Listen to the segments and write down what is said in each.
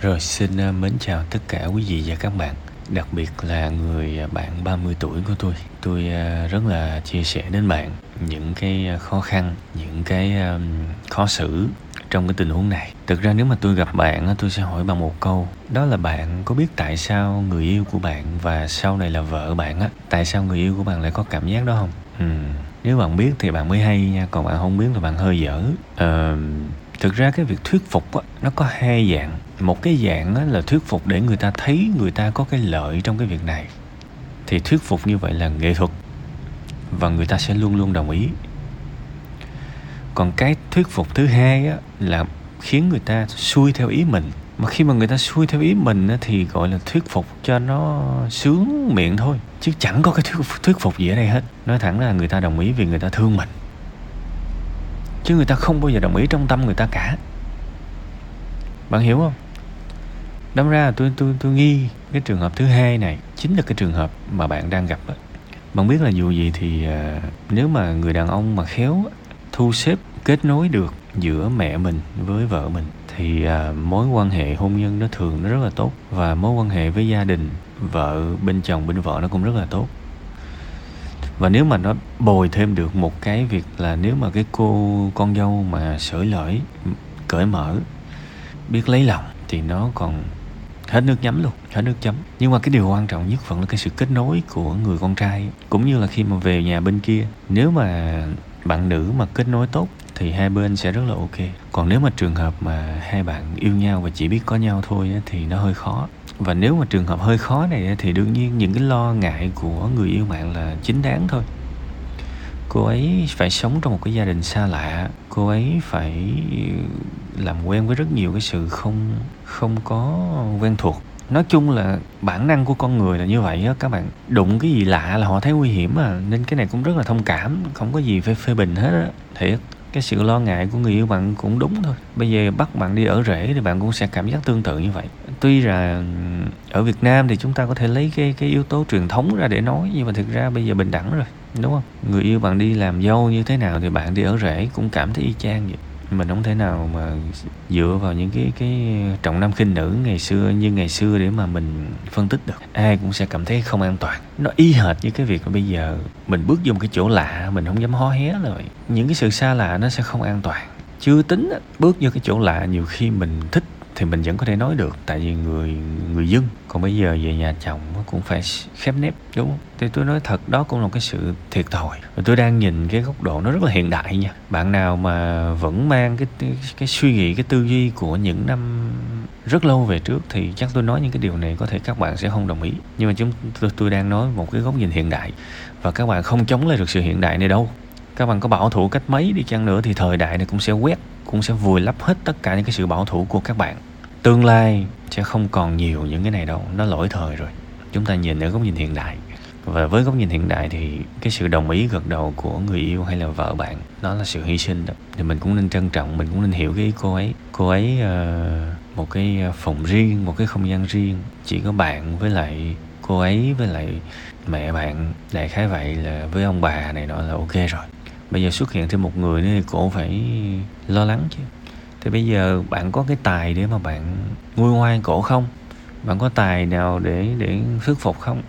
Rồi xin ờ, mến chào tất cả quý vị và các bạn Đặc biệt là người ờ, bạn 30 tuổi của tôi. Tôi ờ, rất là chia sẻ đến bạn những cái khó khăn, những cái khó xử trong cái tình huống này. Thực ra nếu mà tôi gặp bạn tôi sẽ hỏi bằng một câu. Đó là bạn có biết tại sao người yêu của bạn và sau này là vợ bạn á tại sao người yêu của bạn lại có cảm giác đó không? Ừ. nếu bạn biết thì bạn mới hay nha còn bạn không biết là bạn hơi dở. Ờ, thực ra cái việc thuyết phục á, nó có hai dạng. Một cái dạng á, là thuyết phục để người ta thấy người ta có cái lợi trong cái việc này. Thì thuyết phục như vậy là nghệ thuật và người ta sẽ luôn luôn đồng ý. Còn cái thuyết phục thứ hai á, là khiến người ta xuôi theo ý mình. Mà khi mà người ta xuôi theo ý mình á, thì gọi là thuyết phục cho nó sướng miệng thôi chứ chẳng có cái thuyết, thuyết phục gì ở đây hết. Nói thẳng là người ta đồng ý vì người ta thương mình chứ người ta không bao giờ đồng ý trong tâm người ta cả. Bạn hiểu không? Đâm ra là tôi tôi tôi nghi cái trường hợp thứ hai này chính là cái trường hợp mà bạn đang gặp đó. bạn biết là dù gì thì uh, nếu mà người đàn ông mà khéo thu xếp kết nối được giữa mẹ mình với vợ mình thì à, mối quan hệ hôn nhân nó thường nó rất là tốt và mối quan hệ với gia đình vợ bên chồng bên vợ nó cũng rất là tốt và nếu mà nó bồi thêm được một cái việc là nếu mà cái cô con dâu mà sởi lởi cởi mở, biết lấy lòng thì nó còn hết nước nhắm luôn, hết nước chấm. Nhưng mà cái điều quan trọng nhất vẫn là cái sự kết nối của người con trai, cũng như là khi mà về nhà bên kia. Nếu mà bạn nữ mà kết nối tốt thì hai bên sẽ rất là ok. Còn nếu mà trường hợp mà hai bạn yêu nhau và chỉ biết có nhau thôi thì nó hơi khó và nếu mà trường hợp hơi khó này thì đương nhiên những cái lo ngại của người yêu bạn là chính đáng thôi. Cô ấy phải sống trong một cái gia đình xa lạ. Cô ấy phải làm quen với rất nhiều cái sự không không có quen thuộc. Nói chung là bản năng của con người là như vậy á, các bạn. Đụng cái gì lạ là họ thấy nguy hiểm à nên cái này cũng rất là thông cảm. Không có gì phải phê bình hết á. Thiệt cái sự lo ngại của người yêu bạn cũng đúng thôi. Bây giờ bắt bạn đi ở rễ thì bạn cũng sẽ cảm giác tương tự như vậy. Tuy là ở Việt Nam thì chúng ta có thể lấy cái cái yếu tố truyền thống ra để nói, nhưng mà thực ra bây giờ bình đẳng rồi, đúng không? Người yêu bạn đi làm dâu như thế nào thì bạn đi ở rễ cũng cảm thấy y chang vậy mình không thể nào mà dựa vào những cái cái trọng nam khinh nữ ngày xưa như ngày xưa để mà mình phân tích được. Ai cũng sẽ cảm thấy không an toàn. Nó y hệt như cái việc mà bây giờ mình bước vô một cái chỗ lạ, mình không dám hó hé rồi những cái sự xa lạ nó sẽ không an toàn. Chưa tính bước vô cái chỗ lạ nhiều khi mình thích thì mình vẫn có thể nói được. Tại vì người người dân còn bây giờ về nhà chồng cũng phải khép nép đúng không? Thì tôi nói thật đó cũng là cái sự thiệt thòi. Và tôi đang nhìn cái góc độ nó rất là hiện đại nha. Bạn nào mà vẫn mang cái cái, cái suy nghĩ cái tư duy của những năm rất lâu về trước thì chắc tôi nói những cái điều này có thể các bạn sẽ không đồng ý. Nhưng mà chúng tôi, tôi đang nói một cái góc nhìn hiện đại. Và các bạn không chống lại được sự hiện đại này đâu các bạn có bảo thủ cách mấy đi chăng nữa thì thời đại này cũng sẽ quét cũng sẽ vùi lấp hết tất cả những cái sự bảo thủ của các bạn. Tương lai sẽ không còn nhiều những cái này đâu nó lỗi thời rồi. Chúng ta nhìn ở góc nhìn hiện đại. Và với góc nhìn hiện đại thì cái sự đồng ý gật đầu của người yêu hay là vợ bạn đó là sự hy sinh đó. Thì mình cũng nên trân trọng mình cũng nên hiểu cái ý cô ấy. Cô ấy uh, một cái phòng riêng một cái không gian riêng. Chỉ có bạn với lại cô ấy với lại mẹ bạn. Đại khái vậy là với ông bà này nọ là ok rồi bây giờ xuất hiện thêm một người nữa thì cổ phải lo lắng chứ. Thì bây giờ bạn có cái tài để mà bạn nguôi ngoan cổ không? Bạn có tài nào để để thuyết phục không?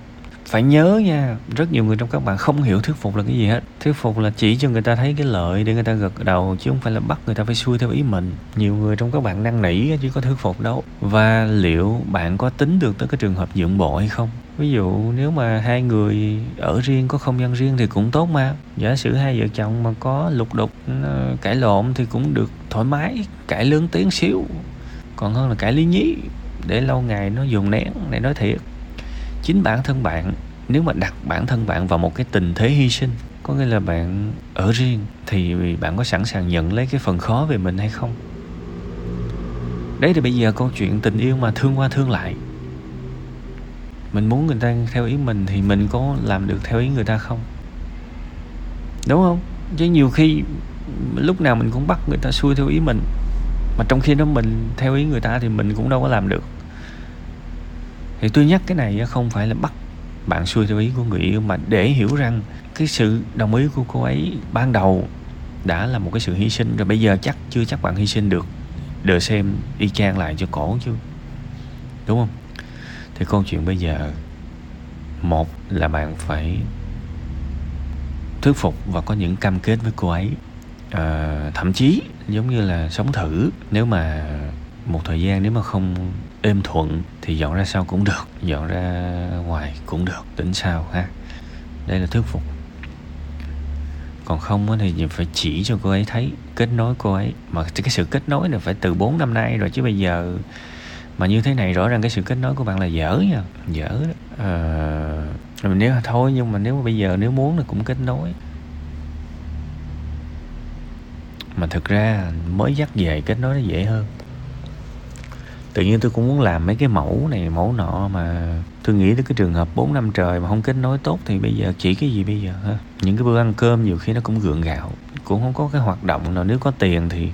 Phải nhớ nha, rất nhiều người trong các bạn không hiểu thuyết phục là cái gì hết. Thuyết phục là chỉ cho người ta thấy cái lợi để người ta gật đầu, chứ không phải là bắt người ta phải xuôi theo ý mình. Nhiều người trong các bạn năn nỉ chứ có thuyết phục đâu. Và liệu bạn có tính được tới cái trường hợp dưỡng bộ hay không? Ví dụ, nếu mà hai người ở riêng, có không gian riêng thì cũng tốt mà. Giả sử hai vợ chồng mà có lục đục ờ, cãi lộn thì cũng được thoải mái, cãi lớn tiếng xíu. Còn hơn là cãi lý nhí, để lâu ngày nó dùng nén này nói thiệt chính bản thân bạn. Nếu mà đặt bản thân bạn vào một cái tình thế hy sinh, có nghĩa là bạn ở riêng, thì bạn có sẵn sàng nhận lấy cái phần khó về mình hay không? Đấy thì bây giờ câu chuyện tình yêu mà thương qua thương lại. Mình muốn người ta theo ý mình thì mình có làm được theo ý người ta không? Đúng không? Chứ nhiều khi lúc nào mình cũng bắt người ta xuôi theo ý mình, mà trong khi đó mình theo ý người ta thì mình cũng đâu có làm được thì tôi nhắc cái này không phải là bắt bạn xuôi theo ý của người yêu mà để hiểu rằng cái sự đồng ý của cô ấy ban đầu đã là một cái sự hy sinh rồi bây giờ chắc chưa chắc bạn hy sinh được. Đợi xem y chang lại cho cổ chứ. Đúng không? Thì câu chuyện bây giờ một là bạn phải thuyết phục và có những cam kết với cô ấy. À, thậm chí giống như là sống thử nếu mà một thời gian nếu mà không êm thuận thì dọn ra sau cũng được dọn ra ngoài cũng được tính sao ha? Đây là thuyết phục. Còn không thì phải chỉ cho cô ấy thấy kết nối cô ấy. Mà cái sự kết nối là phải từ 4 năm nay rồi chứ bây giờ mà như thế này rõ ràng cái sự kết nối của bạn là dở nha dở đó. À, nếu thôi nhưng mà nếu mà bây giờ nếu muốn thì cũng kết nối. Mà thực ra mới dắt về kết nối nó dễ hơn tự nhiên tôi cũng muốn làm mấy cái mẫu này, mẫu nọ mà tôi nghĩ tới cái trường hợp 4 năm trời mà không kết nối tốt thì bây giờ chỉ cái gì bây giờ ha? Những cái bữa ăn cơm nhiều khi nó cũng gượng gạo, cũng không có cái hoạt động nào. Nếu có tiền thì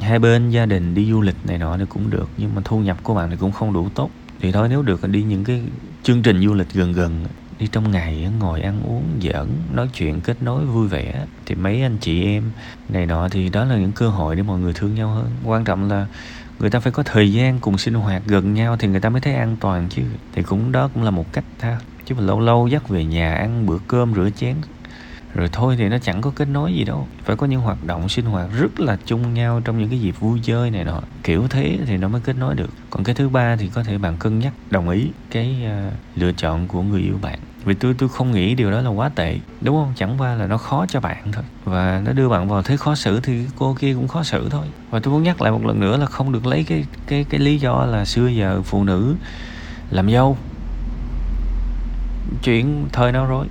hai bên gia đình đi du lịch này nọ thì cũng được, nhưng mà thu nhập của bạn thì cũng không đủ tốt. Thì thôi, nếu được đi những cái chương trình du lịch gần gần, đi trong ngày, ngồi ăn uống, giỡn, nói chuyện, kết nối, vui vẻ. Thì mấy anh chị em này nọ thì đó là những cơ hội để mọi người thương nhau hơn. Quan trọng là người ta phải có thời gian cùng sinh hoạt gần nhau thì người ta mới thấy an toàn chứ. Thì cũng đó cũng là một cách ha chứ mà lâu lâu dắt về nhà ăn bữa cơm rửa chén rồi thôi thì nó chẳng có kết nối gì đâu. Phải có những hoạt động sinh hoạt rất là chung nhau trong những cái dịp vui chơi này nọ. Kiểu thế thì nó mới kết nối được. Còn cái thứ ba thì có thể bạn cân nhắc đồng ý cái uh, lựa chọn của người yêu bạn vì tôi tôi không nghĩ điều đó là quá tệ, đúng không? Chẳng qua là nó khó cho bạn thôi. Và nó đưa bạn vào thế khó xử thì cô kia cũng khó xử thôi. Và tôi muốn nhắc lại một lần nữa là không được lấy cái cái cái lý do là xưa giờ phụ nữ làm dâu. Chuyện thời nào rồi?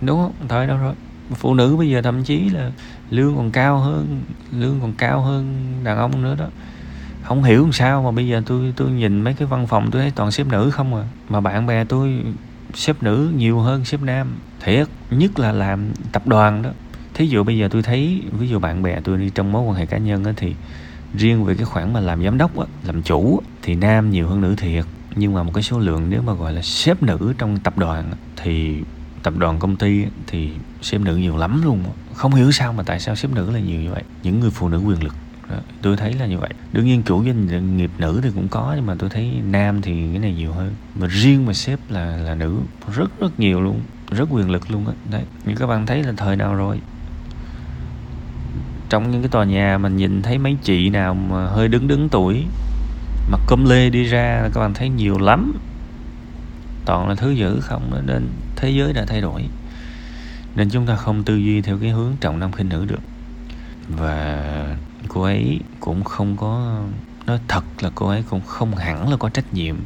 Đúng không? Thời nào rồi? Phụ nữ bây giờ thậm chí là lương còn cao hơn, lương còn cao hơn đàn ông nữa đó. Không hiểu làm sao mà bây giờ tôi tôi nhìn mấy cái văn phòng tôi thấy toàn xếp nữ không à. Mà bạn bè tôi sếp nữ nhiều hơn sếp nam. Thiệt nhất là làm tập đoàn đó. Thí dụ bây giờ tôi thấy ví dụ bạn bè tôi đi trong mối quan hệ cá nhân á thì riêng về cái khoản mà làm giám đốc á, làm chủ á, thì nam nhiều hơn nữ thiệt. Nhưng mà một cái số lượng nếu mà gọi là sếp nữ trong tập đoàn thì tập đoàn công ty thì sếp nữ nhiều lắm luôn. Không hiểu sao mà tại sao sếp nữ là nhiều như vậy. Những người phụ nữ quyền lực đó, tôi thấy là như vậy. Đương nhiên chủ doanh nghiệp nữ thì cũng có nhưng mà tôi thấy nam thì cái này nhiều hơn. Mà riêng mà sếp là là nữ rất rất nhiều luôn rất quyền lực luôn á. Đấy như các bạn thấy là thời nào rồi? Trong những cái tòa nhà mình nhìn thấy mấy chị nào mà hơi đứng đứng tuổi mặc cơm lê đi ra các bạn thấy nhiều lắm. Toàn là thứ dữ không nên thế giới đã thay đổi. Nên chúng ta không tư duy theo cái hướng trọng nam khinh nữ được. Và cô ấy cũng không có, nói thật là cô ấy cũng không hẳn là có trách nhiệm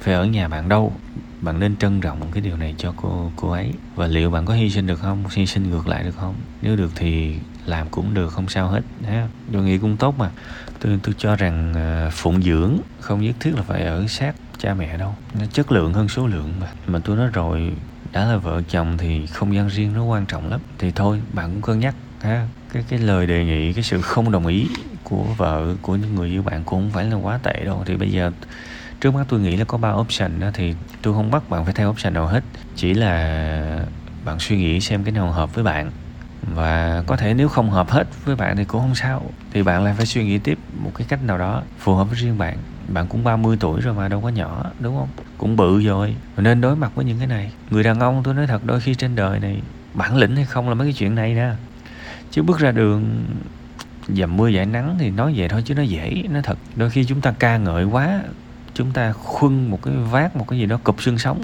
phải ở nhà bạn đâu. Bạn nên trân trọng cái điều này cho cô cô ấy. Và liệu bạn có hy sinh được không? Hy sinh ngược lại được không? Nếu được thì làm cũng được, không sao hết, ha. Tôi nghĩ cũng tốt mà. Tôi tôi cho rằng ờ, phụng dưỡng không nhất thiết là phải ở sát cha mẹ đâu. Nó chất lượng hơn số lượng mà. Mà tôi nói rồi, đã là vợ chồng thì không gian riêng nó quan trọng lắm. Thì thôi, bạn cũng cân nhắc cái cái cái lời đề nghị, cái sự không đồng ý của vợ, của những người yêu bạn cũng không phải là quá tệ đâu. Thì bây giờ trước mắt tôi nghĩ là có ba option đó, thì tôi không bắt bạn phải theo option nào hết. Chỉ là bạn suy nghĩ xem cái nào hợp với bạn. Và có thể nếu không hợp hết với bạn thì cũng không sao. Thì bạn lại phải suy nghĩ tiếp một cái cách nào đó phù hợp với riêng bạn. Bạn cũng 30 tuổi rồi mà, đâu có nhỏ, đúng không? Cũng bự rồi. Nên đối mặt với những cái này. Người đàn ông, tôi nói thật, đôi khi trên đời này, bản lĩnh hay không là mấy cái chuyện này nè chứ bước ra đường, dầm mưa giải nắng thì nói vậy thôi chứ nó dễ, nó thật. Đôi khi chúng ta ca ngợi quá, chúng ta khuân một cái vác một cái gì đó cụp xương sống.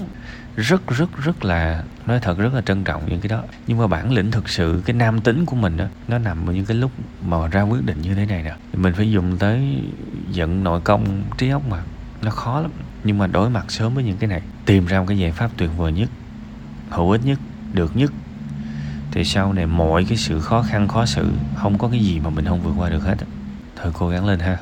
Rất rất rất là, nói thật, rất là trân trọng những cái đó. Nhưng mà bản lĩnh thực sự, cái nam tính của mình đó nó nằm ở những cái lúc mà ra quyết định như thế này nè. Mình phải dùng tới giận nội công, trí óc mà. Nó khó lắm. Nhưng mà đối mặt sớm với những cái này, tìm ra một cái giải pháp tuyệt vời nhất, hữu ích nhất, được nhất thì sau này mọi cái sự khó khăn khó xử, không có cái gì mà mình không vượt qua được hết. Thôi cố gắng lên ha.